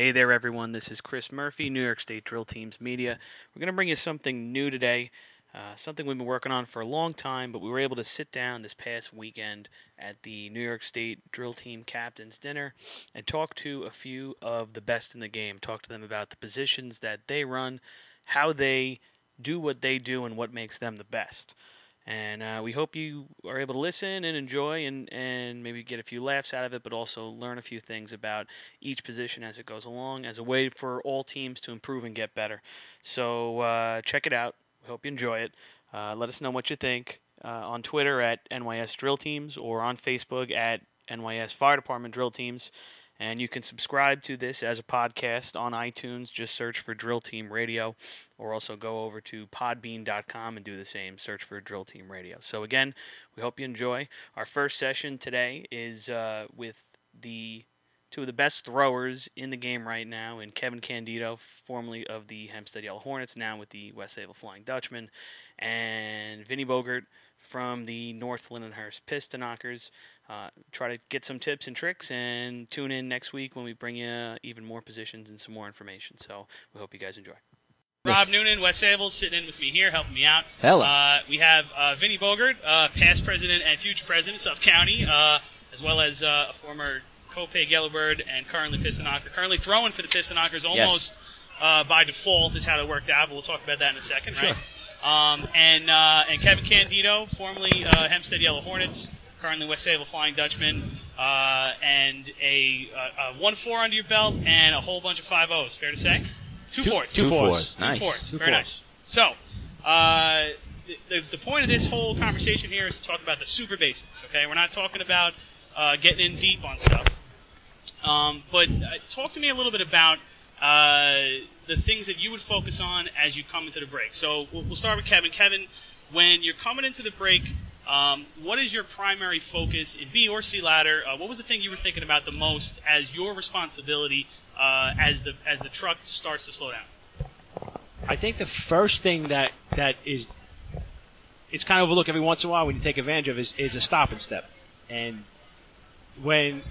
Hey there, everyone. This is Chris Murphy, New York State Drill Teams Media. We're going to bring you something new today, uh, something we've been working on for a long time, but we were able to sit down this past weekend at the New York State Drill Team Captain's Dinner and talk to a few of the best in the game. Talk to them about the positions that they run, how they do what they do, and what makes them the best. And uh, we hope you are able to listen and enjoy and, and maybe get a few laughs out of it, but also learn a few things about each position as it goes along as a way for all teams to improve and get better. So uh, check it out. We hope you enjoy it. Uh, let us know what you think uh, on Twitter at NYS Drill Teams or on Facebook at NYS Fire Department Drill Teams. And you can subscribe to this as a podcast on iTunes. Just search for Drill Team Radio, or also go over to podbean.com and do the same. Search for Drill Team Radio. So, again, we hope you enjoy. Our first session today is uh, with the two of the best throwers in the game right now, and Kevin Candido, formerly of the Hempstead Yellow Hornets, now with the West Sayville Flying Dutchman, and Vinny Bogert from the North Lindenhurst Piston Knockers. Uh, try to get some tips and tricks and tune in next week when we bring you even more positions and some more information. So we hope you guys enjoy. Rob Noonan, West Sayville, sitting in with me here, helping me out. Hello. Uh, we have uh, Vinny Bogert, uh, past president and future president of Suffolk County, uh, as well as uh, a former Copiague Yellowbird and currently Piston Knocker. Currently throwing for the Piston Knockers almost uh, by default is how it worked out, but we'll talk about that in a second, right? Um, and uh, and Kevin Candido, formerly uh, Hempstead Yellow Hornets, currently West Sayville Flying Dutchman, uh, and a, uh, a one four under your belt and a whole bunch of five O's. Fair to say? Two, Two- fours. two fours. Two Nice. fours. Two Very fours. nice. So, uh, the, the point of this whole conversation here is to talk about the super basics. Okay, we're not talking about uh, getting in deep on stuff. Um, but uh, talk to me a little bit about uh, the things that you would focus on as you come into the break. So we'll, we'll start with Kevin. Kevin, when you're coming into the break, um, what is your primary focus in B or C ladder? Uh, what was the thing you were thinking about the most as your responsibility uh, as the as the truck starts to slow down? I think the first thing that that is it's kind of overlooked every once in a while when you take advantage of is, is a stop and step. And when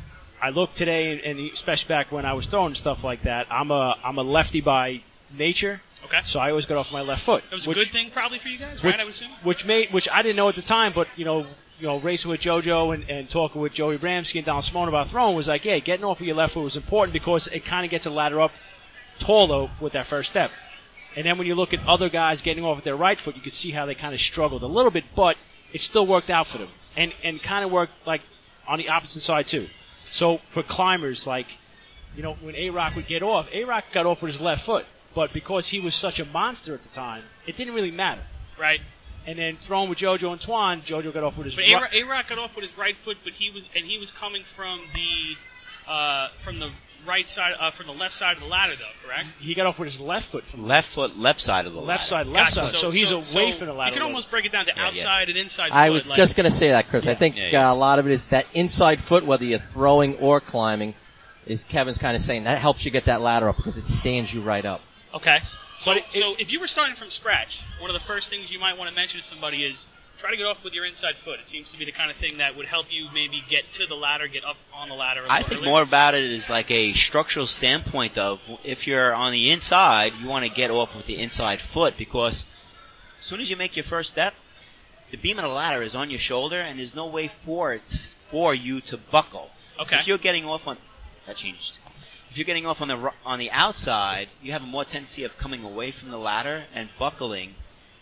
I look today, and, especially back when I was throwing stuff like that, I'm a I'm a lefty by nature, Okay, so I always got off my left foot. that was a which, good thing probably for you guys, which, right? I would assume. which made which I didn't know at the time, but you know, you know, racing with JoJo and, and talking with Joey Bramsky and Don Simone about throwing was like, yeah, getting off of your left foot was important because it kind of gets a ladder up taller with that first step. And then when you look at other guys getting off with their right foot, you can see how they kind of struggled a little bit, but it still worked out for them, and and kind of worked like on the opposite side too. So for climbers, like you know, when A Rock would get off, A Rock got off with his left foot, but because he was such a monster at the time, it didn't really matter. Right. And then thrown with JoJo and Twan, JoJo got off with his But right. A Rock got off with his right foot, but he was and he was coming from the uh, from the right side uh, from the left side of the ladder, though. Correct. He got off with his left foot from Left foot, left side of the ladder. left ladder. side, left Gotcha. side. So, he's away so from the ladder. You can almost break it down to Yeah, yeah. outside and inside. I foot, was like- just going to say that, Chris. I think Yeah, yeah. Uh, a lot of it is that inside foot, whether you're throwing or climbing, is Kevin's kind of saying that helps you get that ladder up because it stands you right up. Okay. So, But it- so if you were starting from scratch, one of the first things you might want to mention to somebody is try to get off with your inside foot. It seems to be the kind of thing that would help you maybe get to the ladder, get up on the ladder. A I think earlier. more about it is like a structural standpoint of if you're on the inside, you want to get off with the inside foot because as soon as you make your first step, the beam of the ladder is on your shoulder and there's no way for it for you to buckle. Okay. If you're getting off on that changed. If you're getting off on the on the outside, you have a more tendency of coming away from the ladder and buckling,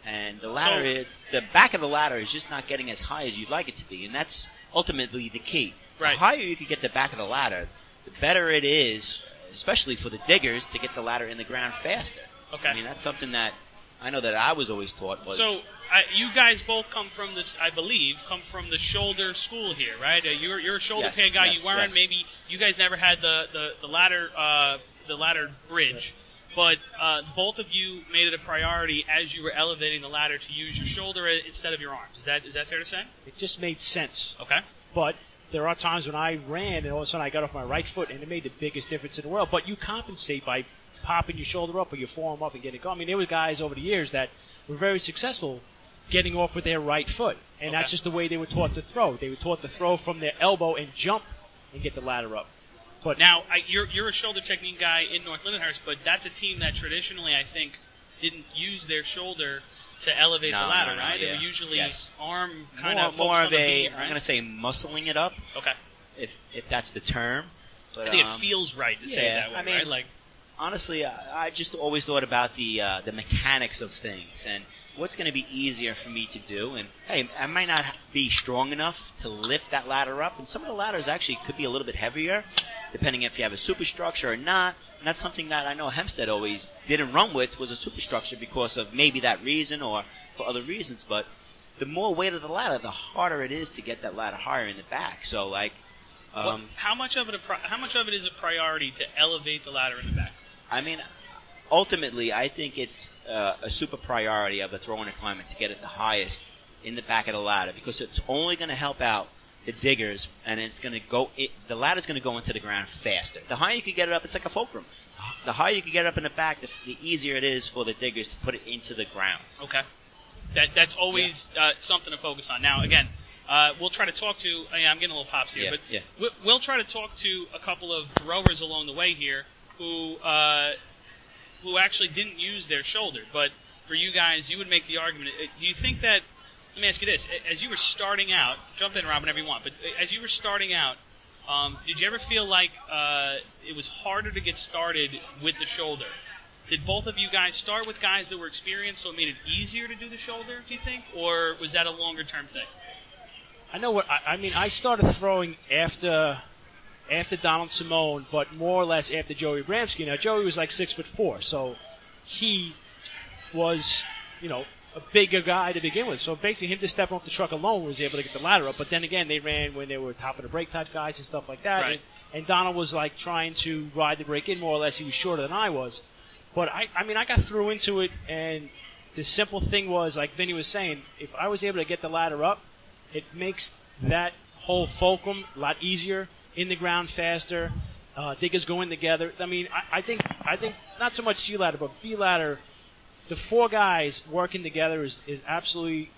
and the ladder, So- is, the back of the ladder is just not getting as high as you'd like it to be, and that's ultimately the key. Right. The higher you can get the back of the ladder, the better it is, especially for the diggers, to get the ladder in the ground faster. Okay. I mean, that's something that I know that I was always taught was. So uh, you guys both come from this, I believe, come from the shoulder school here, right? Uh, you're you're a shoulder Yes, pad guy. yes, you weren't. yes. Maybe you guys never had the the, the ladder uh, the ladder bridge, but uh, both of you made it a priority as you were elevating the ladder to use your shoulder instead of your arms. Is that is that fair to say? It just made sense. Okay. But there are times when I ran and all of a sudden I got off my right foot and it made the biggest difference in the world. But you compensate by popping your shoulder up or your forearm up and getting it going. I mean, there were guys over the years that were very successful getting off with their right foot. And that's just the way they were taught to throw. They were taught to throw from their elbow and jump and get the ladder up. But Now, I, you're you're a shoulder technique guy in North Lindenhurst, but that's a team that traditionally, I think, didn't use their shoulder to elevate No, the ladder, no, no, right? They were usually Yes. arm kind more, of more of a, beam, right? I'm going to say muscling it up, okay. if if that's the term. But, I think um, it feels right to say it yeah, that way, I mean, right? Like, honestly, I, I just always thought about the uh, the mechanics of things and what's going to be easier for me to do. And hey, I might not be strong enough to lift that ladder up, and some of the ladders actually could be a little bit heavier, depending if you have a superstructure or not. And that's something that I know Hempstead always didn't run with was a superstructure because of maybe that reason or for other reasons. But the more weight of the ladder, the harder it is to get that ladder higher in the back. So like. Um, what, how much of it a pri- how much of it is a priority to elevate the ladder in the back? I mean, ultimately, I think it's uh, a super priority of the throwing climate to get it the highest in the back of the ladder because it's only going to help out the diggers, and it's going to go. It, the ladder's going to go into the ground faster. The higher you can get it up, it's like a fulcrum. The higher you can get it up in the back, the, the easier it is for the diggers to put it into the ground. Okay. That that's always uh, something to focus on. Now, again, uh, we'll try to talk to. yeah, I'm getting a little pops here, Yeah, but yeah. we- we'll try to talk to a couple of throwers along the way here who uh, who actually didn't use their shoulder. But for you guys, you would make the argument. uh, Do you think that? Let me ask you this: As you were starting out, jump in, Rob, whenever you want. But uh, as you were starting out, um, did you ever feel like uh, it was harder to get started with the shoulder? Did both of you guys start with guys that were experienced, so it made it easier to do the shoulder? Do you think, or was that a longer term thing? I know what I, I mean. I started throwing after after Donald Simone, but more or less after Joey Bramsky. Now Joey was like six foot four, so he was, you know, a bigger guy to begin with. So basically, him to step off the truck alone was able to get the ladder up. But then again, they ran when they were top of the break type guys and stuff like that. Right. And, and Donald was like trying to ride the break in more or less. He was shorter than I was. But I, I mean, I got through into it, and the simple thing was, like Vinny was saying, if I was able to get the ladder up, it makes that whole fulcrum a lot easier, in the ground faster. Uh, diggers go in together. I mean, I, I think I think not so much C ladder, but B ladder. The four guys working together is, is absolutely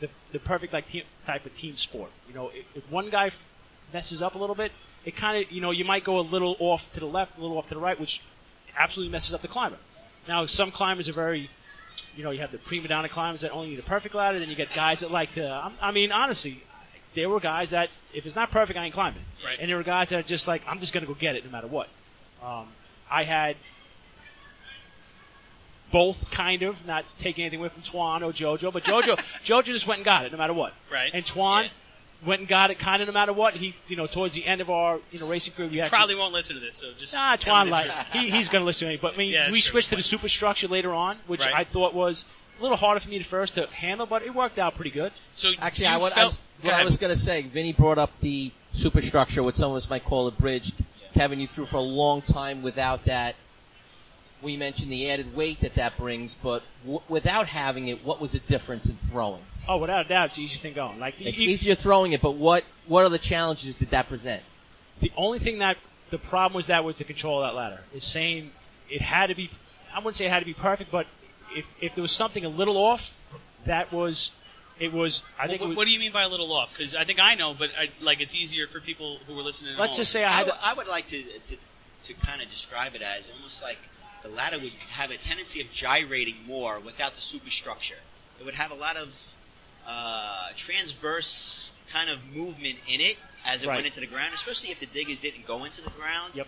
the, the perfect like team, type of team sport. You know, if, if one guy messes up a little bit, it kind of you know you might go a little off to the left, a little off to the right, which absolutely messes up the climber. Now, some climbers are very, you know, you have the prima donna climbers that only need a perfect ladder. Then you get guys that like. I'm- I mean, honestly, there were guys that if it's not perfect, I ain't climbing. Right. And there were guys that are just like, I'm just gonna go get it no matter what. Um, I had both kind of, not taking anything away from Twan or JoJo, but JoJo, JoJo just went and got it no matter what. Right. And Twan Yeah. went and got it kind of no matter what. He, you know, towards the end of our, you know, racing career, we actually Probably won't listen to this, so just. Ah, tell Twan, like he, he's going to listen to me. But I mean, Yeah, we true. switched to the superstructure later on, which Right. I thought was a little harder for me at first to handle, but it worked out pretty good. So Actually, you I, would, I was, what I was going to say, Vinny brought up the superstructure, what some of us might call a bridge. Kevin, you threw for a long time without that. We mentioned the added weight that that brings, but w- without having it, what was the difference in throwing? Oh, without a doubt, it's easier easiest thing going. Like It's you- easier throwing it, but what what other challenges did that present? the only thing that the problem was that was the control of that ladder. Is saying it had to be. I wouldn't say it had to be perfect, but if if there was something a little off, that was. It was. I Well, think. what, was, what do you mean by a little off? Because I think I know, but I, like it's easier for people who are listening. let's just say I I had. would, I would like to, to to kind of describe it as almost like the ladder would have a tendency of gyrating more without the superstructure. It would have a lot of uh, transverse kind of movement in it as it Right. went into the ground, especially if the diggers didn't go into the ground Yep.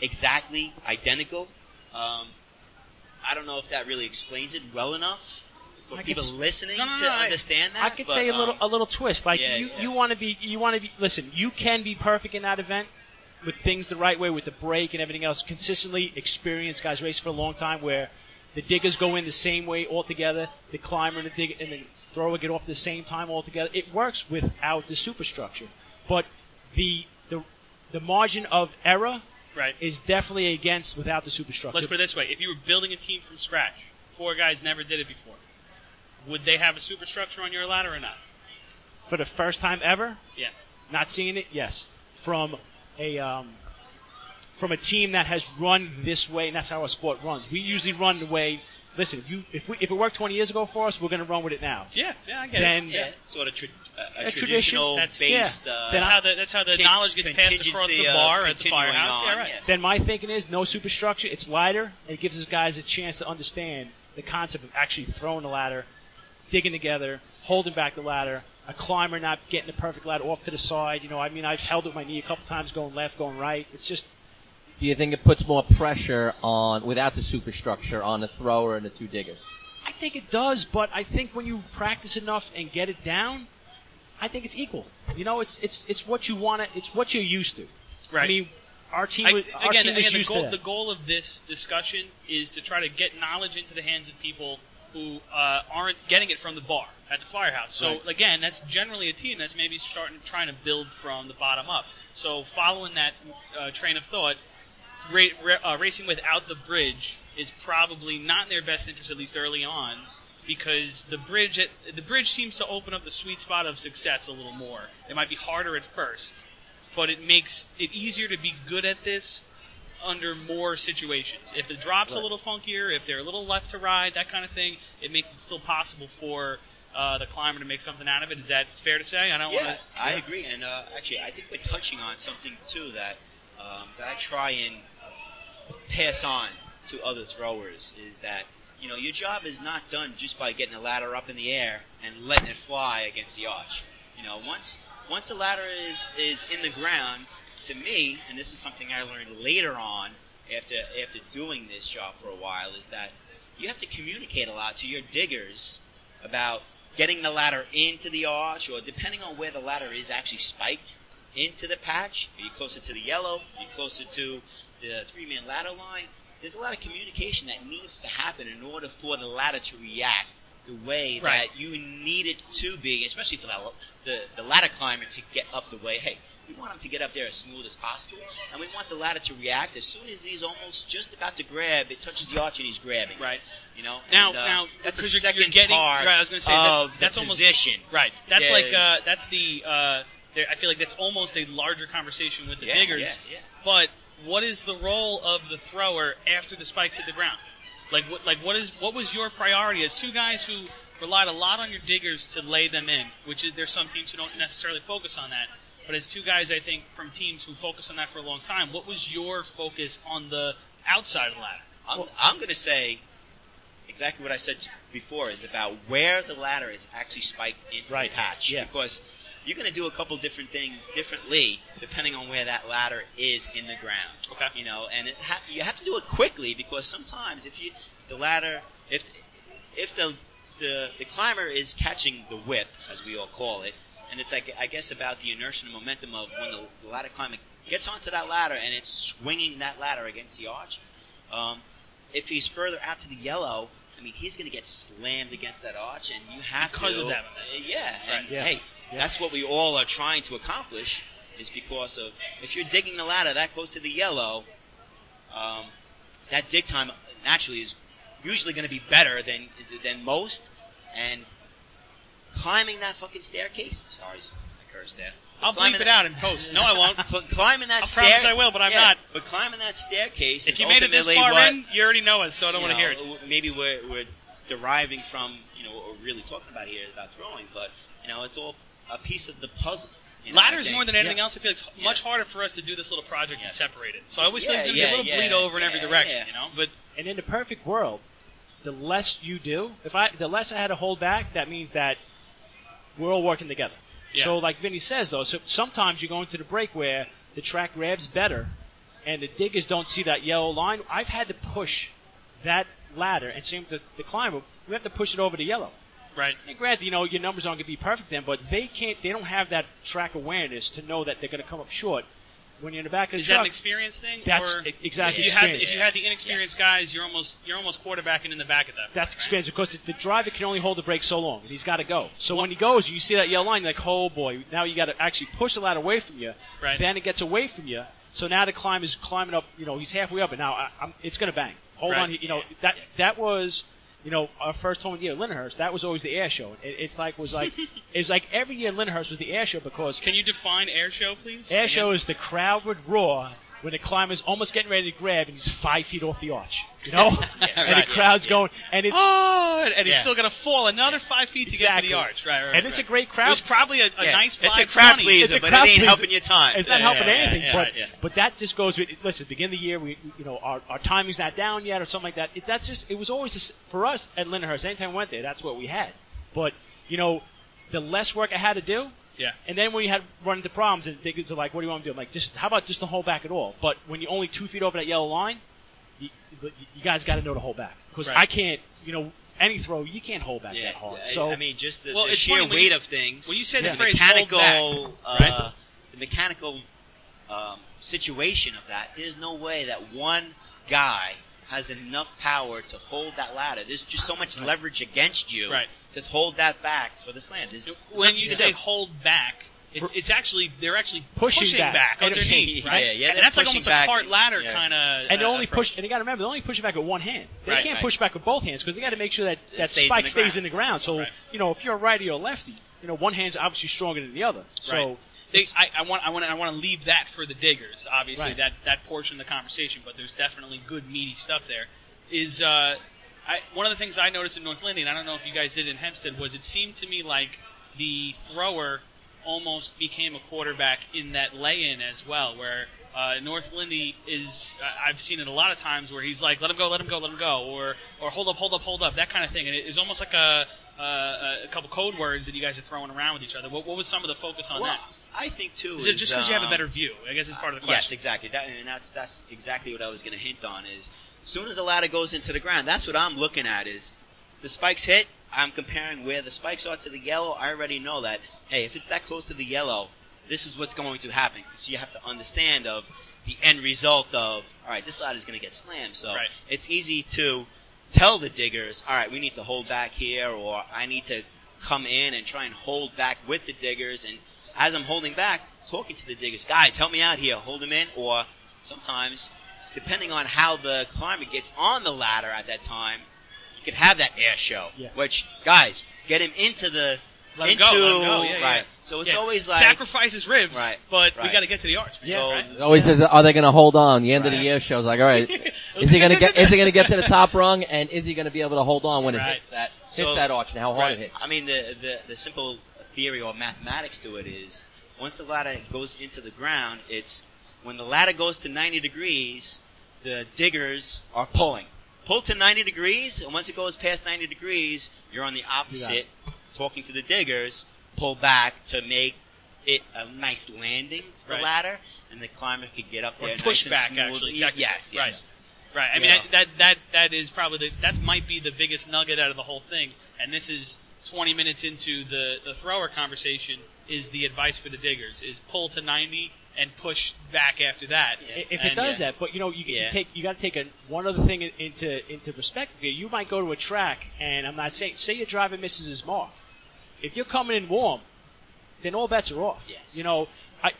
exactly identical. Um, I don't know if that really explains it well enough for I people listening No, no, to I- understand that. I could but, say a little um, a little twist. Like yeah, you, yeah. you want to be you want to be. Listen, you can be perfect in that event with things the right way, with the break and everything else. Consistently experienced guys race for a long time where the diggers go in the same way altogether. The climber and the digger and the thrower get off the same time altogether. It works without the superstructure, but the the the margin of error right. is definitely against without the superstructure. Let's put it this way: if you were building a team from scratch, four guys never did it before, would they have a superstructure on your ladder or not? for the first time ever. Yeah. Not seeing it, yes. From a um, from a team that has run this way, and that's how our sport runs. We usually run the way listen, if you if we if it worked 20 years ago for us, we're going to run with it now. Yeah, yeah, I get Then it. Yeah, sort of tra- a, a A tradition, traditional that's- based. yeah. Uh, That's how the that's how the con- knowledge gets passed across the contingency of bar at the firehouse. on, yeah, right. yeah. Then my thinking is no superstructure. It's lighter. It gives us guys a chance to understand the concept of actually throwing the ladder, digging together, holding back the ladder, a climber not getting the perfect ladder off to the side. You know, I mean, I've held it with my knee a couple times, going left, going right. It's just Do you think it puts more pressure on, without the superstructure, on the thrower and the two diggers? I think it does, but I think when you practice enough and get it down, I think it's equal. You know, it's it's it's what you want to. It's what you're used to. Right. I mean, our team I, was, our again, team again the, goal, the goal of this discussion is to try to get knowledge into the hands of people who uh, aren't getting it from the bar at the firehouse. So Right. again, that's generally a team that's maybe starting trying to build from the bottom up. So following that uh, train of thought, ra- ra- uh, racing without the bridge is probably not in their best interest, at least early on, because the bridge at, the bridge seems to open up the sweet spot of success a little more. It might be harder at first, but it makes it easier to be good at this under more situations. If the drop's a little funkier, if they're a little left to ride, that kind of thing, it makes it still possible for uh, the climber to make something out of it. Is that fair to say? I don't Yeah, want to. I agree, and uh, actually, I think we're touching on something too that um, that I try and pass on to other throwers is that you know your job is not done just by getting a ladder up in the air and letting it fly against the arch. You know, once once the ladder is is in the ground, to me, and this is something I learned later on after after doing this job for a while, is that you have to communicate a lot to your diggers about getting the ladder into the arch, or depending on where the ladder is actually spiked into the patch. Are you closer to the yellow? Are you closer to the three-man ladder line? There's a lot of communication that needs to happen in order for the ladder to react the way Right. that you need it to be, especially for the, the, the ladder climber to get up the way. Hey, we want him to get up there as smooth as possible, and we want the ladder to react as soon as he's almost just about to grab. It touches the arch and he's grabbing. Right. You know. Now, And, uh, now, that's a because you're, second you're getting part right. I was going to say that, of that's the almost position. right. That's like uh, that's the. Uh, there, I feel like that's almost a larger conversation with the Yeah, diggers. yeah, yeah. But what is the role of the thrower after the spikes hit the ground? Like what? Like what is? What was your priority as two guys who relied a lot on your diggers to lay them in? Which is there's some teams who don't necessarily focus on that. But as two guys, I think from teams who focus on that for a long time, what was your focus on the outside of the ladder? I'm, I'm going to say exactly what I said before is about where the ladder is actually spiked into Right. the patch. Yeah. Because you're going to do a couple different things differently depending on where that ladder is in the ground. Okay. You know, and it ha- you have to do it quickly because sometimes if you the ladder if if the the the climber is catching the whip as we all call it, and it's like I guess about the inertia and momentum of when the, the ladder climber gets onto that ladder and it's swinging that ladder against the arch. Um, if he's further out to the yellow, I mean, he's going to get slammed against that arch, and you have Because to. of that. Uh, yeah, and Yeah. hey, Yeah. That's what we all are trying to accomplish. Is because of if you're digging the ladder that close to the yellow, um, that dig time naturally is usually going to be better than than most, and climbing that fucking staircase. Sorry, I cursed there. I'll bleep it out in post. No, I won't. But climbing that I stair- promise I will, but I'm yeah, not. But climbing that staircase If you made it this far what, in, you already know us, so I don't want to hear it. Maybe we're, we're deriving from, you know, what we're really talking about here about throwing, but, you know, it's all a piece of the puzzle. You know, Ladders more than anything Yeah. else. I feel it's Yeah. much harder for us to do this little project Yes. and separate it. So I always feel Yeah, there's gonna yeah, be a little yeah, bleed over in every direction, yeah. you know. But And in the perfect world, the less you do, if I the less I had to hold back, that means that we're all working together. Yeah. So like Vinny says though, so sometimes you go into the break where the track grabs better and the diggers don't see that yellow line. I've had to push that ladder and same with the, the climber, we have to push it over to yellow. Right, And granted, you know, your numbers aren't going to be perfect then, but they can't, they don't have that track awareness to know that they're going to come up short. When you're in the back of the is that an experience thing? that's or exactly if you had if you had the inexperienced guys, you're almost you're almost quarterbacking in the back of that. That's right? experience because the driver can only hold the brake so long, and he's got to go. So when he goes, you see that yellow line, you're like, oh boy, now you got to actually push the ladder away from you. Right. Then it gets away from you. So now the climb is climbing up. You know, he's halfway up, and now I, I'm, it's going to bang. Hold Right. on, you know that that was. You know, our first home year Lindenhurst, that was always the air show. It, it's like was like it was like every year Lindenhurst was the air show because Can you define air show, please? Air show is the crowd would roar when the climber's almost getting ready to grab and he's five feet off the arch. You know, Yeah, and right, the crowd's yeah. going, and it's Oh, and, and he's Yeah. still going to fall another five feet to get to the arch. Right, right. and right. it's a great It crowd. was probably a, a Yeah. nice It's a crowd twenty. pleaser, It's a but crowd it ain't pleaser. helping your time. It's not Yeah, helping yeah, anything, yeah, but yeah. but that just goes with listen. Begin the year, we you know our, our timing's not down yet or something like that. It, that's just it was always this, for us at Lindenhurst. Anytime we went there, that's what we had. But you know, the less work I had to do, Yeah. and then when you had run into problems and diggers are like, what do you want to do? I'm like, just how about just don't hold back at all? But when you're only two feet over that yellow line, you, you guys got to know to hold back because Right. I can't. You know, any throw you can't hold back Yeah, that hard. I- So I mean, just the, Well, the sheer weight you- of things. When you say Yeah. the phrase "hold mechanical, back," uh, right? the mechanical um, situation of that. There's no way that one guy has enough power to hold that ladder. There's just so much leverage against you Right. to hold that back for the slam. There's, there's when you to say do. hold back, it's, it's actually they're actually Pushing pushing, back. back, underneath, Yeah, right? yeah, yeah, and that's like almost back. a cart ladder Yeah. kind of. and they uh, only push, and you got to remember, they only push it back with one hand. They Right, can't right. push back with both hands because they got to make sure that that stays spike the stays ground. in the ground. So Right. you know, if you're a righty or a lefty, you know, one hand's obviously stronger than the other. So Right. They, I, I want, I want, I want to leave that for the diggers. Obviously, Right. that that portion of the conversation, but there's definitely good meaty stuff there. Is uh, I, one of the things I noticed in North Lindy, and I don't know if you guys did in Hempstead, was it seemed to me like the thrower almost became a quarterback in that lay-in as well, where uh, North Lindy is. I've seen it a lot of times where he's like, "Let him go, let him go, let him go," or or hold up, hold up, hold up, that kind of thing, and it is almost like a. Uh, a couple code words that you guys are throwing around with each other. What, what was some of the focus on well, that? I think too. Is it just because you have a um, better view? I guess it's part of the question. Yes, exactly. That, and that's that's exactly what I was going to hint on. Is as soon as the ladder goes into the ground, that's what I'm looking at. Is the spikes hit? I'm comparing where the spikes are to the yellow. I already know that. Hey, if it's that close to the yellow, this is what's going to happen. So you have to understand of the end result of all right. This ladder is going to get slammed. So Right. it's easy to tell the diggers, all right, we need to hold back here, or I need to come in and try and hold back with the diggers. And as I'm holding back, talking to the diggers, guys, help me out here, hold them in. Or sometimes, depending on how the climber gets on the ladder at that time, you could have that air show. Yeah. Which, guys, get him into the Let him go, let him go, yeah, yeah. right. So it's Yeah. always like sacrifice his ribs, Right, but we got to get to the arch. Yeah, so right? It always says, are they going to hold on? The end of Right. the year shows like, all right, is he going to get? Is he going to get to the top rung? And is he going to be able to hold on when it hits that hits So- that arch and how hard Right. it hits? I mean, the, the the simple theory or mathematics to it is once the ladder goes into the ground, it's when the ladder goes to 90 degrees, the diggers are pulling. Pull to 90 degrees, and once it goes past 90 degrees, you're on the opposite, talking to the diggers. Pull back to make it a nice landing for the Right. ladder, and the climber could get up Or there. push nice back, actually. Yes, yes. Right. Right. I mean, Yeah. that that that is probably the, that might be the biggest nugget out of the whole thing. And this is 20 minutes into the the thrower conversation. Is the advice for the diggers is pull to 90 and push back after that. Yeah. if it And, does yeah. that, but you know, you, Yeah. you take you got to take a, one other thing into into perspective. here. You might go to a track, and I'm not saying say your driver misses his mark. If you're coming in warm, then all bets are off. Yes. You know, I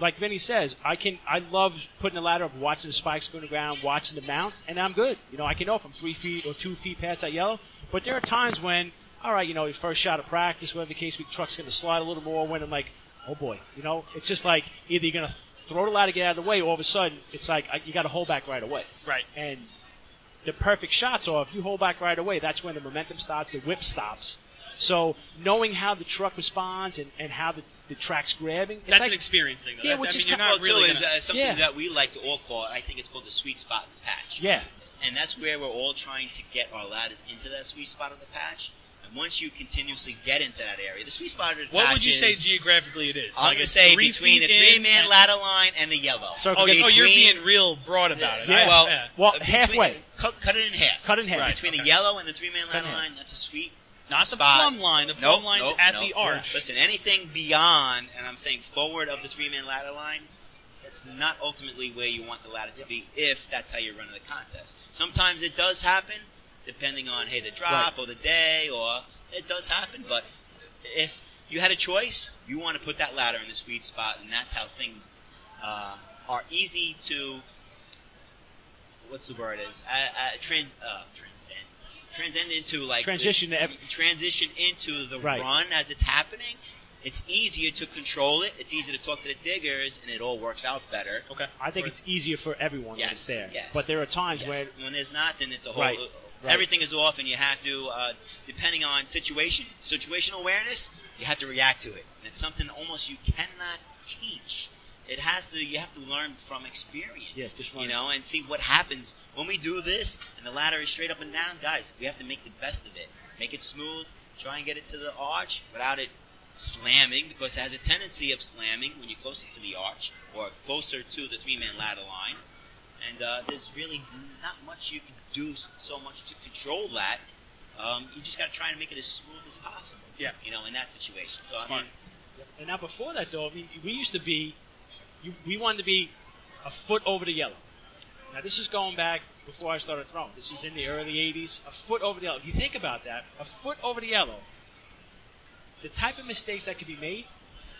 like Vinny says, I can I love putting the ladder up, watching the spikes go to the ground, watching the mount, and I'm good. You know, I can know if I'm three feet or two feet past that yellow. But there are times when, all right, you know, your first shot of practice, whatever the case, the truck's going to slide a little more. When I'm like, oh boy, you know, it's just like either you're going to throw the ladder, get out of the way, or all of a sudden it's like you got to hold back right away. Right. And the perfect shots are if you hold back right away, that's when the momentum starts, the whip stops. So knowing how the truck responds and, and how the, the track's grabbing, it's That's like, an experience thing, though. Yeah, which I is mean, you're kind- not Well, really is uh, something Yeah. that we like to all call. I think it's called the sweet spot of the patch. yeah, And that's where we're all trying to get our ladders into that sweet spot of the patch. And once you continuously get into that area, the sweet spot of the patch What would you say is, geographically it is? I'm like going it's to say three between the feet in three-man and- ladder line and the yellow. Circle Oh, gets oh, you're between- being real broad about it. Yeah. I- well, yeah. Well, uh, between- halfway. Cut, cut it in half. cut in half. Right. Between okay. the yellow and the three-man Cut ladder in half. line, that's a sweet not the spot. plumb line. The Nope, plumb line's nope, at nope. the arch. Listen, anything beyond, and I'm saying forward of the three-man ladder line, that's not ultimately where you want the ladder to be if that's how you're running the contest. Sometimes it does happen, depending on, hey, the drop or the day, or it does happen, but if you had a choice, you want to put that ladder in the sweet spot, and that's how things uh, are easy to, what's the word is, uh, uh, tran- uh, transcend. Transcend into like the- Transition to ev- transition into the Right. run as it's happening, it's easier to control it. It's easier to talk to the diggers, and it all works out better. Okay. I think it's easier for everyone when it's there. yes. But there are times Yes. where when there's not, then it's a whole. Right, right. Everything is off, and you have to, uh, depending on situation, situational awareness, you have to react to it. And it's something almost you cannot teach. It has to. You have to learn from experience. Just you know, and see what happens when we do this, and the ladder is straight up and down. Guys, we have to make the best of it. Make it smooth. Try and get it to the arch without it slamming, because it has a tendency of slamming when you're closer to the arch or closer to the three-man ladder line and uh, there's really not much you can do so much to control that. Um, you just got to try and make it as smooth as possible. Yeah. You know, in that situation. So I mean, And now before that, though, I mean, we used to be, you, we wanted to be a foot over the yellow. Now this is going back before I started throwing. This is in the early '80s. A foot over the yellow. If you think about that, a foot over the yellow. The type of mistakes that could be made,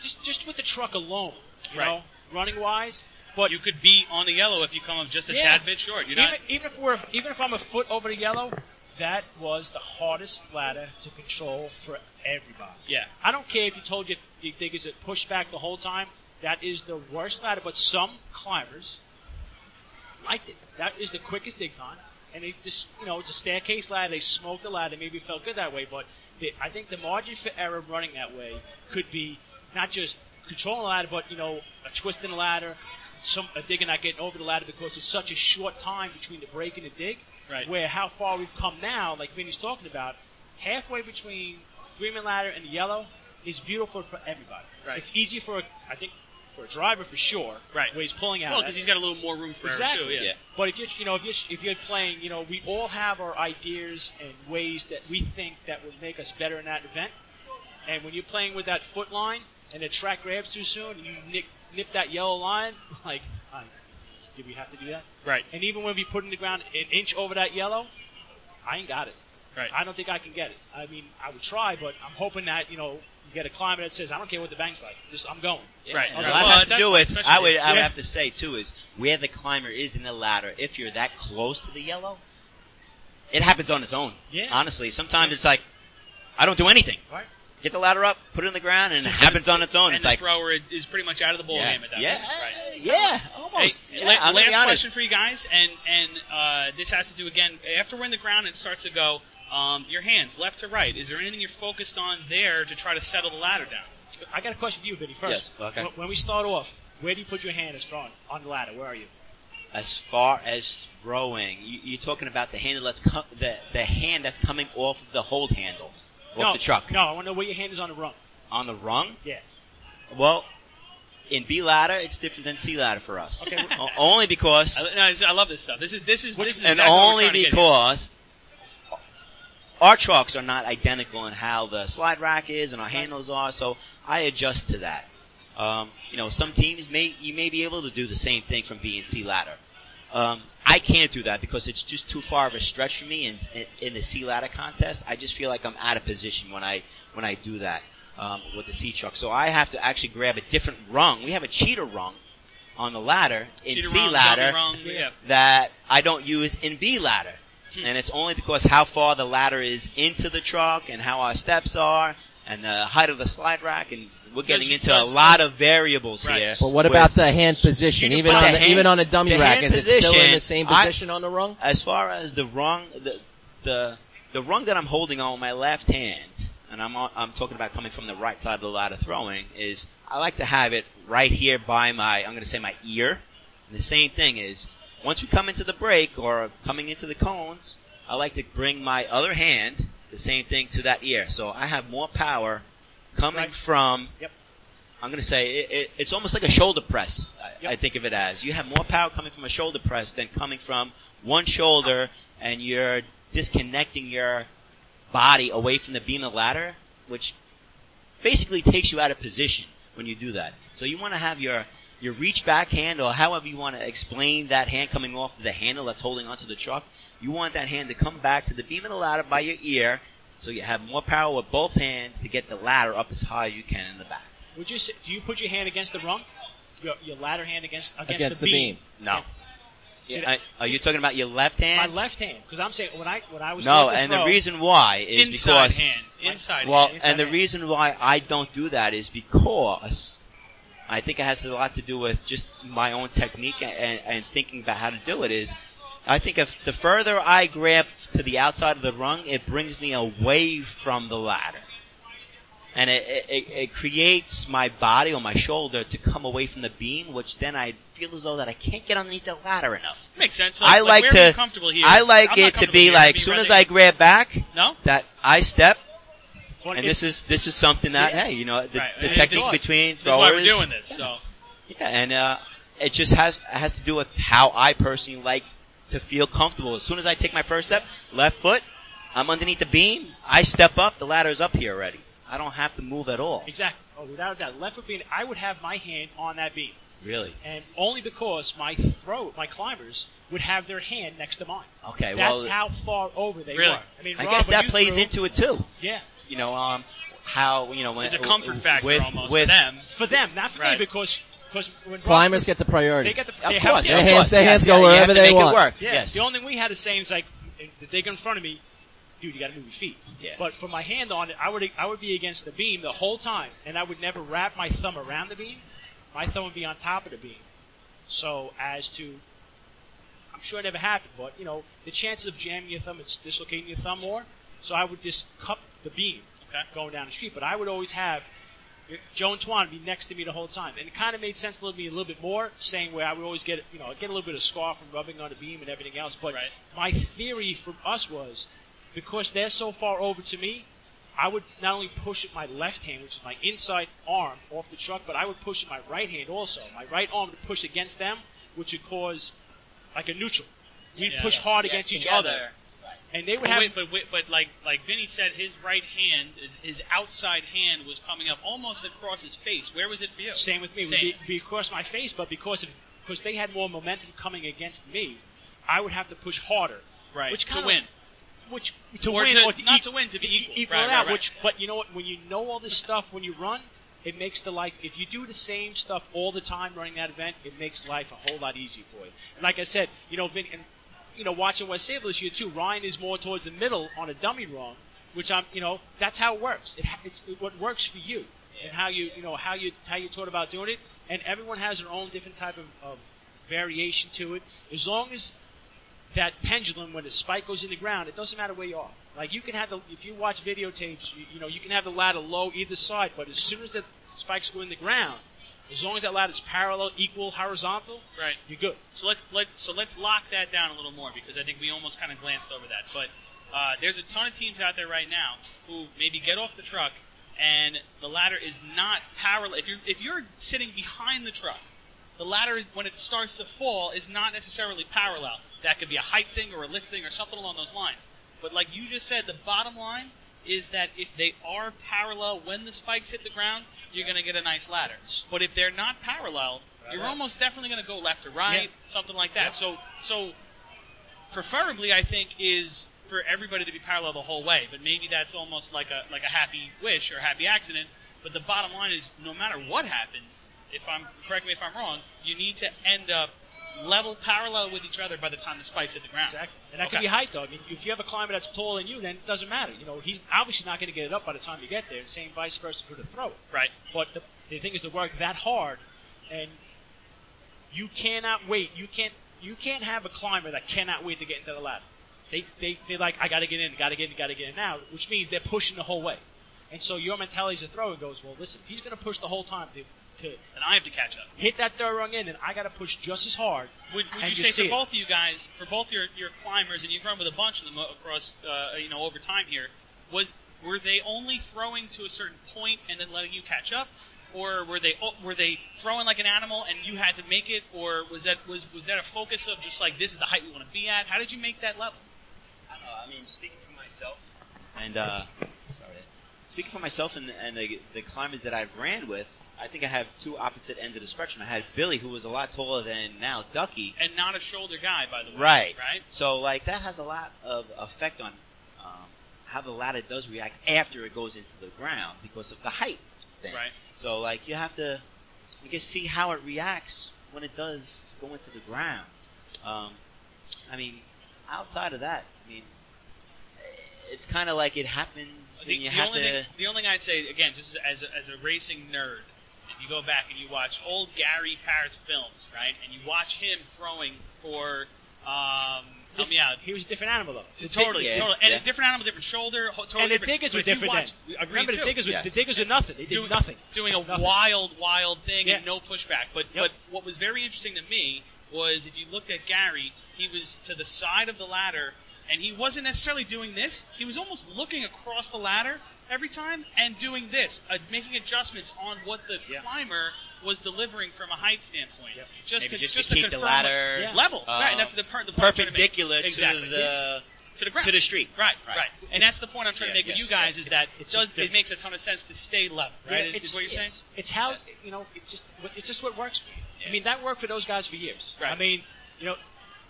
just just with the truck alone, you Right. know, running wise. But you could be on the yellow if you come up just a Yeah. tad bit short. You're even, not. even if we're even if I'm a foot over the yellow, that was the hardest ladder to control for everybody. Yeah. I don't care if you told your, your diggers to push back the whole time. That is the worst ladder. But some climbers liked it. That is the quickest dig time. And they just, you know, it's a staircase ladder. They smoked the ladder. Maybe felt good that way. But the, I think the margin for error running that way could be not just controlling the ladder, but, you know, a twist in the ladder, some, uh, a digger not getting over the ladder because it's such a short time between the break and the dig. Right. Where how far we've come now, like Vinny's talking about, halfway between three man ladder and the yellow is beautiful for everybody. Right. It's easy for, a, I think, for a driver for sure. Right. Where he's pulling out. Well, because he's got a little more room for exactly. too. Yeah. Yeah. But if you're, you know, if you're, if you're playing, you know, we all have our ideas and ways that we think that would make us better in that event. And when you're playing with that foot line and the track grabs too soon, and you nip, nip that yellow line, like, uh, did we have to do that? Right. And even when we put in the ground an inch over that yellow, I ain't got it. Right. I don't think I can get it. I mean, I would try, but I'm hoping that you know you get a climber that says, I don't care what the bank's like, just I'm going. Right. And Okay. a Well, lot has to do point, with. I would. I would have to say too is where the climber is in the ladder. If you're that close to the yellow, it happens on its own. Yeah. Honestly, sometimes it's like I don't do anything. Right. Get the ladder up, put it in the ground, and it happens on its own. And it's the like thrower is pretty much out of the ball yeah, game at that yeah, point. Right. yeah, Hey, almost. Yeah, la- I'm last be question for you guys, and and uh, this has to do again after we're in the ground and it starts to go. Um, your hands, left to right. Is there anything you're focused on there to try to settle the ladder down? I got a question for you, Vinny. First, Yes, okay. When- when we start off, where do you put your hand as throwing on the ladder? Where are you? As far as throwing, you, you're talking about the handle that's co- the the hand that's coming off of the hold handle off no, the truck No, I want to know where your hand is on the rung. on the rung. Yeah. Well, in B ladder, it's different than C ladder for us. Okay. O- only because, I, no, I love this stuff. This is this is this is and exactly only trying to get here. because our trucks are not identical in how the slide rack is and our handles are. So I adjust to that. Um, you know, some teams may you may be able to do the same thing from B and C ladder. Um, I can't do that because it's just too far of a stretch for me in, in, in the C ladder contest. I just feel like I'm out of position when I when I do that um, with the C truck. So I have to actually grab a different rung. We have a cheater rung on the ladder in Cheater C rung, ladder rung, yeah. that I don't use in B ladder. Hmm. And it's only because how far the ladder is into the truck and how our steps are and the height of the slide rack and we're getting into a lot of variables Right. here. But what about the hand position? Even on the the, even on a dummy the rack, hand is it still in the position, same I- position on the rung? as far as the rung the the the rung that I'm holding on my left hand and I'm on, I'm talking about coming from the right side of the ladder throwing is I like to have it right here by my I'm going to say my ear. And the same thing is once we come into the break or coming into the cones, I like to bring my other hand the same thing to that ear. So I have more power coming Right. from Yep. I'm going to say it, it, it's almost like a shoulder press. I, Yep. I think of it as you have more power coming from a shoulder press than coming from one shoulder, and you're disconnecting your body away from the beam of the ladder, which basically takes you out of position when you do that. So you want to have your your reach back hand, or however you want to explain that hand coming off the handle that's holding onto the truck. You want that hand to come back to the beam of the ladder by your ear, so you have more power with both hands to get the ladder up as high as you can in the back. Would you say, do you put your hand against the rung? Your, your ladder hand against against, Against the the beam? beam. No. See, I- are you talking about your left hand? my left hand, because I'm saying when I when I was no, going to and the reason why is inside because hand. Inside well, hand. inside and the hand. reason why I don't do that is because I think it has a lot to do with just my own technique and, and thinking about how to do it. Is I think if the further I grab to the outside of the rung, it brings me away from the ladder, and it, it, it- creates my body or my shoulder to come away from the beam, which then I feel as though that I can't get underneath the ladder enough. Makes sense. I like you to- comfortable here? I like I'm it to be here. like, as soon as I grab back, No? that I step, Well, and this is this is something that Yeah. hey, you know, the, Right. the technique this- between That's why we're doing this. So Yeah, and uh, it just has has to do with how I personally like to feel comfortable. As soon as I take my first step, left foot, I'm underneath the beam. I step up, the ladder's up here already. I don't have to move at all. exactly. Oh, without a doubt, left foot being, I would have my hand on that beam, Really? and only because my throw, my climbers would have their hand next to mine. Okay. Well. That's well, how far over they Really? were. I mean, I Rob, guess that plays threw- into it too. Yeah, You know, um, how you know when it's a comfort factor with, almost with for them. for them, not for Right. me, because because when Rob- Climbers get the priority. they get the Of they course, Their of yeah, hands- their hands yeah, go you wherever they want. It work. Yeah, Yes. the only thing we had to say is like, if they get in front of me, dude, you got to move your feet. Yeah. But for my hand on it, I would I would be against the beam the whole time, and I would never wrap my thumb around the beam. My thumb would be on top of the beam. So as to, I'm sure it never happened, but you know, the chances of jamming your thumb and dislocating your thumb more. So I would just cup the beam Okay. going down the street, but I would always have. Joe and Twan would be next to me the whole time, and it kind of made sense to me a little bit more, saying where I would always get, you know, get a little bit of scar from rubbing on the beam and everything else. But Right. my theory from us was because they're so far over to me, I would not only push with my left hand, which is my inside arm, off the truck, but I would push my right hand also. My right arm to push against them, which would cause like a neutral. We'd Yeah. push Yes, hard against each other, and they would But have. wait, but, wait, but like like Vinny said, his right hand, his, his outside hand was coming up almost across his face. Where was it for you? Same with me. Same. be, be across my face, but because of, because they had more momentum coming against me, I would have to push harder. right. Which to kinda- win. Which to Or win to- or to not e- to win, to be e- equal. equal Right, it right, right. Which, but you know what? When you know all this stuff when you run, it makes the life. If you do the same stuff all the time running that event, it makes life a whole lot easier for you. And like I said, you know, Vin, and you know, watching West Sayville this year too. Ryan is more towards the middle on a dummy run, which I'm, you know, that's how it works. It, it's it, what works for you and how you, you know, how you how you taught about doing it. And everyone has their own different type of, of variation to it. As long as that pendulum when the spike goes in the ground, it doesn't matter where you are. Like you can have the if you watch videotapes, you, you know you can have the ladder low either side, but as soon as the spikes go in the ground, as long as that ladder is parallel, equal, horizontal, Right. you're good. So let let so let's lock that down a little more because I think we almost kind of glanced over that. But uh, there's a ton of teams out there right now who maybe get off the truck and the ladder is not parallel. If you're if you're sitting behind the truck, the ladder when it starts to fall is not necessarily parallel. That could be a height thing or a lift thing or something along those lines. But like you just said, the bottom line is that if they are parallel when the spikes hit the ground, you're going to get a nice ladder. But if they're not parallel, you're almost definitely going to go left or right, something like that. So, so preferably, I think is for everybody to be parallel the whole way. But maybe that's almost like a like a happy wish or a happy accident. But the bottom line is, no matter what happens, if I'm correct me if I'm wrong, you need to end up level parallel with each other by the time the spikes hit the ground. Exactly. And that Okay. could be height though. I mean, if you have a climber that's taller than you, then it doesn't matter. You know, he's obviously not going to get it up by the time you get there. Same vice versa for the throw. Right. But the, the thing is to work that hard, and you cannot wait. You can't you can't have a climber that cannot wait to get into the ladder. They they they like I got to get in, got to get in, got to get in now, which means they're pushing the whole way. And so your mentality as a thrower goes, well, listen, if he's going to push the whole time to to And I have to catch up. hit that third rung in, and I got to push just as hard. Would, would And you you say see for it. both of you guys, for both your, your climbers, and you've run with a bunch of them across, uh, you know, over time here, was were they only throwing to a certain point and then letting you catch up, or were they oh, were they throwing like an animal and you had to make it, or was that was was that a focus of just like this is the height we want to be at? How did you make that level? I don't know. I mean, speaking for myself, and uh, sorry, speaking for myself and, and the, the climbers that I've ran with, I think I have two opposite ends of the spectrum. I had Billy, who was a lot taller than now Ducky. And not a shoulder guy, by the way. Right. Right. So, like, that has a lot of effect on um, how the ladder does react after it goes into the ground because of the height thing. Right. So, like, you have to, you can see how it reacts when it does go into the ground. Um, I mean, outside of that, I mean, it's kind of like it happens, The, and you have only to. thing, the only thing I'd say again, just as a, as a racing nerd, if you go back and you watch old Gary Paris films, right, and you watch him throwing for, um, help me out. He was a different animal though. The Totally, Yeah, totally, and yeah. a different animal, different shoulder, totally and the different. diggers were different watch, then. Agreed Remember, the too. diggers were Yes. the diggers were nothing. They did doing, nothing. doing a Nothing. wild, wild thing Yeah. and no pushback. But Yep. but what was very interesting to me was if you looked at Gary, he was to the side of the ladder, and he wasn't necessarily doing this. He was almost looking across the ladder every time and doing this, uh, making adjustments on what the Yeah. climber was delivering from a height standpoint. Yep. Just Maybe to just, just to to keep the ladder Yeah. level, uh, right? And that's the part the point I'm trying to make. perpendicular Exactly. to the to the ground. to the street. Right, Right. right, and that's the point I'm trying to Yeah, make with you guys yes. is that It's- it's does it makes a ton of sense to stay level, right? Yeah, is what you're saying? it's, It's how Yes. you know. It's just it's just what works for you. Yeah. I mean, that worked for those guys for years. Right. I mean, you know,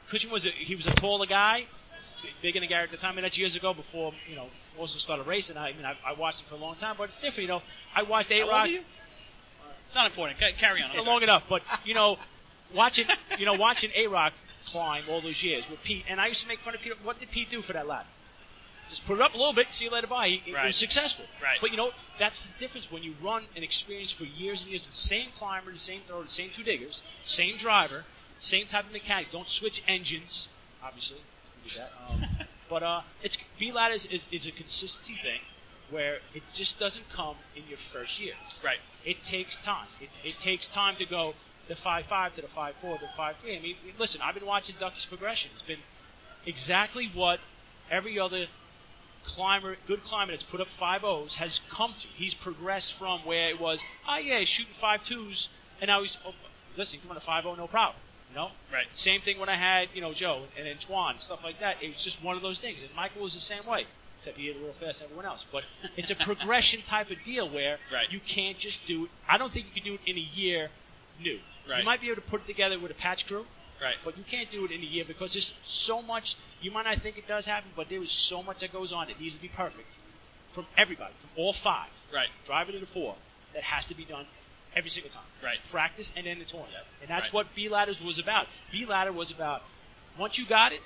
Cushing was a, he was a taller guy, b- bigger than Gary at the time, and that's years ago before you know also started racing. I mean, I, I watched him for a long time, but it's different. You know, I watched A Rock? It's not important. Ca- Carry on. I'm for sorry. long enough, but you know, watching you know watching A Rock climb all those years with Pete, and I used to make fun of Pete. What did Pete do for that lap? Just put it up a little bit, see you later. Bye. He, he Right. was successful. Right. But you know, that's the difference when you run an experience for years and years with the same climber, the same thrower, the same two diggers, same driver, same type of mechanic. Don't switch engines, obviously. Did that. Um, but uh, it's B ladders is, is a consistency thing where it just doesn't come in your first year. Right. It takes time. It, it takes time to go the five five to the five four to the five three. I mean, listen, I've been watching Ducky's progression. It's been exactly what every other climber, good climber that's put up five O's has come to. He's progressed from where it was, oh yeah, he's shooting five twos, and now he's, oh, listen, come on a five O, no problem. You know? Right. Same thing when I had, you know, Joe and Antoine stuff like that. It was just one of those things. And Michael was the same way, except he hit it real fast than everyone else. But it's a progression type of deal where Right. you can't just do it. I don't think you can do it in a year new. Right. You might be able to put it together with a patch crew, Right. but you can't do it in a year because there's so much. You might not think it does happen, but there is so much that goes on that needs to be perfect from everybody, from all five, Right. driver to the four, that has to be done every single time. Right. Practice and then the tournament, and that's Right. what B ladders was about. B ladder was about once you got it.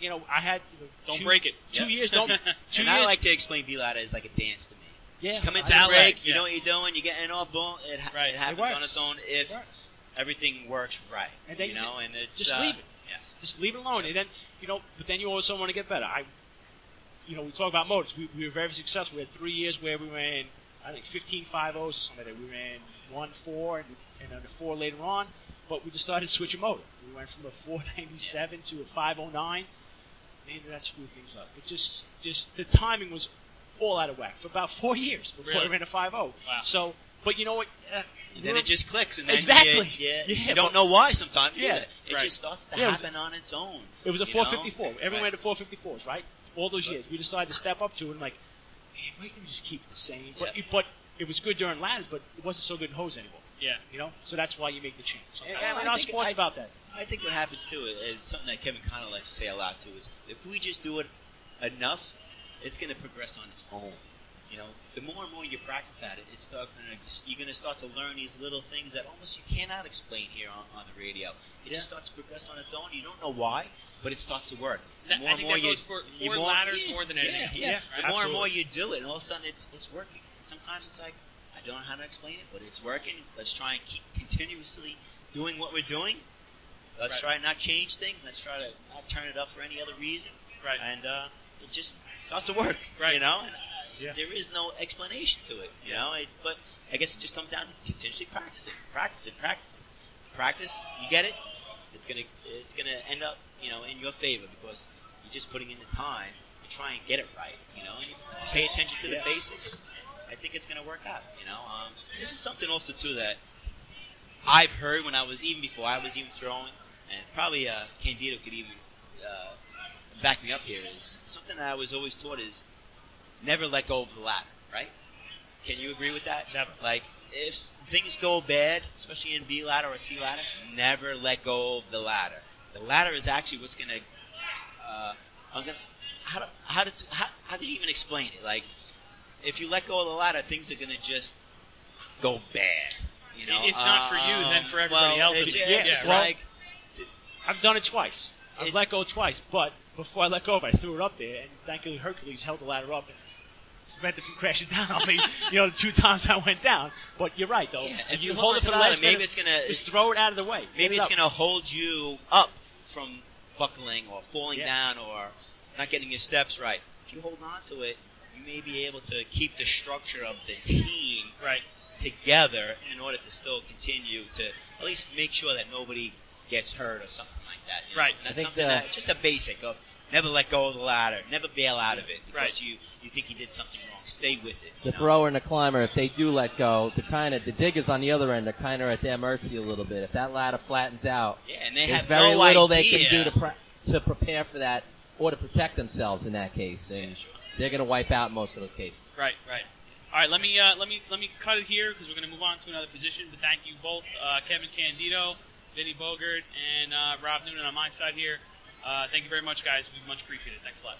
You know, I had you know, Don't two- break it. Two Yeah. years, don't. Two and years, I like to explain B ladder as like a dance to me. yeah, Come into know. the Ballet, break, you yeah. know what you're doing, you're getting off, boom, it, ha- Right. it happens It works. on its own if It works. everything works right. And then you you know, and it's just uh, leave it. Yes. Just leave it alone, and then you know. But then you also want to get better. I, you know, we talk about motors. We, we were very successful. We had three years where we ran, I think, 15 5 O's or something like that. We ran one four and, and then a four later on. But we decided to switch a motor. We went from a 497 to a 509. Man, that screwed things up. It just, just the timing was all out of whack for about four years before Really? we ran a 5 Wow. So, but you know what? Uh, And then it just clicks, and then Exactly. you, yeah, Yeah, you don't know why sometimes. Yeah, either. it right. just starts to Yeah, it was- happen on its own. It was a you know? 454. Everyone Right. had the 454s, right? All those years. We decided to step up to it and like, why can't we just keep it the same? But, Yeah. but it was good during ladders, but it wasn't so good in hose anymore. Yeah. You know? So that's why you make the change. And, Well, and I think- sport's I- about that. I think what happens too is something that Kevin Connor likes to say a lot too is if we just do it enough, it's going to progress on its own. You know, the more and more you practice at it, it's start gonna, you're going to start to learn these little things that almost you cannot explain here on, on the radio. It Yeah. just starts to progress on its own. You don't know why, but it starts to work. The That- more I and more that you, for- you more, ladders yeah, more than yeah, anything. Yeah, Yeah, the more and more you do it, and all of a sudden it's it's working. And sometimes it's like I don't know how to explain it, but it's working. Let's try and keep continuously doing what we're doing. Let's Right. try and not change things. Let's try to not turn it up for any other reason. Right. And uh, it just starts to work. Right. You know. And, Yeah. There is no explanation to it. You know. It, but I guess it just comes down to continuously practice it, practice it, practice it. Practice. You get it. It's gonna it's gonna end up you know in your favor because you're just putting in the time to try and get it right. You know, and you pay attention to the Yeah. basics. I think it's gonna work out. You know. Um, this is something also too that I've heard when I was even before I was even throwing, and probably uh, Candido could even uh, back me up here. Is something that I was always taught is never let go of the ladder. Right? Can you agree with that? Never. Like if things go bad, especially in B ladder or C ladder, never let go of the ladder. The ladder is actually what's gonna. Uh, I'm gonna. How do, how did how, how did you even explain it? Like, if you let go of the ladder, things are gonna just go bad. You know, If not for you, then Um, for everybody well, else It's, it- yeah, yeah, it's like I've done it twice. I've let go twice, but before I let go of it, I threw it up there, and thankfully Hercules held the ladder up and prevented it from crashing down on me. you know, the two times I went down. But you're right, though. Yeah, if if you you hold hold it for the on to the last ladder, maybe it's gonna- just throw it out of the way. Maybe it's it gonna hold you up from buckling or falling Yeah. down or not getting your steps right. If you hold on to it, you may be able to keep the structure of the team Right. together in order to still continue to at least make sure that nobody gets hurt or something that. you know? Right. That's I think something the- that just a basic of never let go of the ladder, never bail out of it because Right. you you think you did something wrong. Stay with it. The know? thrower and the climber, if they do let go, the kind of the diggers on the other end are kind of at their mercy a little bit. If that ladder flattens out, Yeah, and they there's have very no little they can do to pre- to prepare for that or to protect themselves in that case, and Yeah, sure. they're going to wipe out most of those cases. Right, right. All right, let me uh, let me let me cut it here because we're going to move on to another position. But thank you both, uh, Kevin Candido, Vinny Bogart, and uh, Rob Noonan on my side here. Uh, thank you very much, guys. We much appreciate it. Thanks a lot.